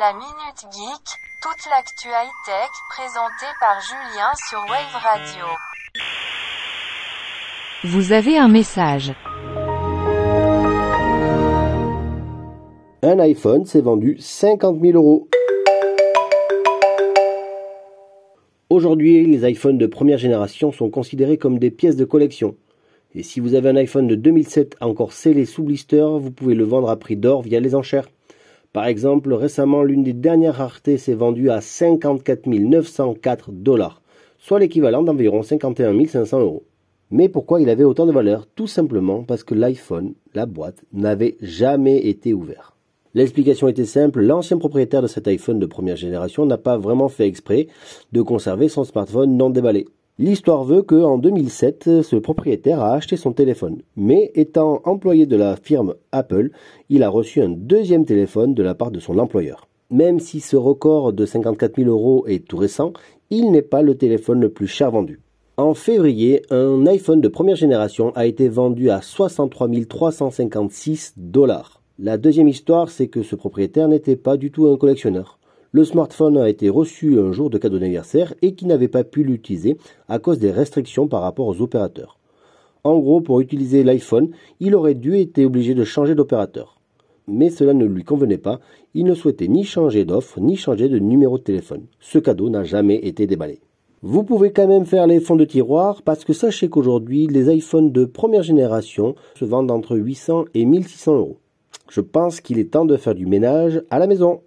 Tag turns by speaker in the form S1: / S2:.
S1: La Minute Geek, toute l'actu high-tech présentée par Julien sur Wave Radio.
S2: Vous avez un message.
S3: Un iPhone s'est vendu 50 000 euros. Aujourd'hui, les iPhones de première génération sont considérés comme des pièces de collection. Et si vous avez un iPhone de 2007 encore scellé sous blister, vous pouvez le vendre à prix d'or via les enchères. Par exemple, récemment, l'une des dernières raretés s'est vendue à 54 904 dollars, soit l'équivalent d'environ 51 500 euros. Mais pourquoi il avait autant de valeur? Tout simplement parce que l'iPhone, la boîte, n'avait jamais été ouvert. L'explication était simple, l'ancien propriétaire de cet iPhone de première génération n'a pas vraiment fait exprès de conserver son smartphone non déballé. L'histoire veut que en 2007, ce propriétaire a acheté son téléphone, mais étant employé de la firme Apple, il a reçu un deuxième téléphone de la part de son employeur. Même si ce record de 54 000 euros est tout récent, il n'est pas le téléphone le plus cher vendu. En février, un iPhone de première génération a été vendu à 63 356 dollars. La deuxième histoire, c'est que ce propriétaire n'était pas du tout un collectionneur le smartphone a été reçu un jour de cadeau d'anniversaire et qui n'avait pas pu l'utiliser à cause des restrictions par rapport aux opérateurs. En gros, pour utiliser l'iPhone, il aurait dû être obligé de changer d'opérateur. Mais cela ne lui convenait pas, il ne souhaitait ni changer d'offre, ni changer de numéro de téléphone. Ce cadeau n'a jamais été déballé. Vous pouvez quand même faire les fonds de tiroir parce que sachez qu'aujourd'hui, les iPhones de première génération se vendent entre 800 et 1600 euros. Je pense qu'il est temps de faire du ménage à la maison.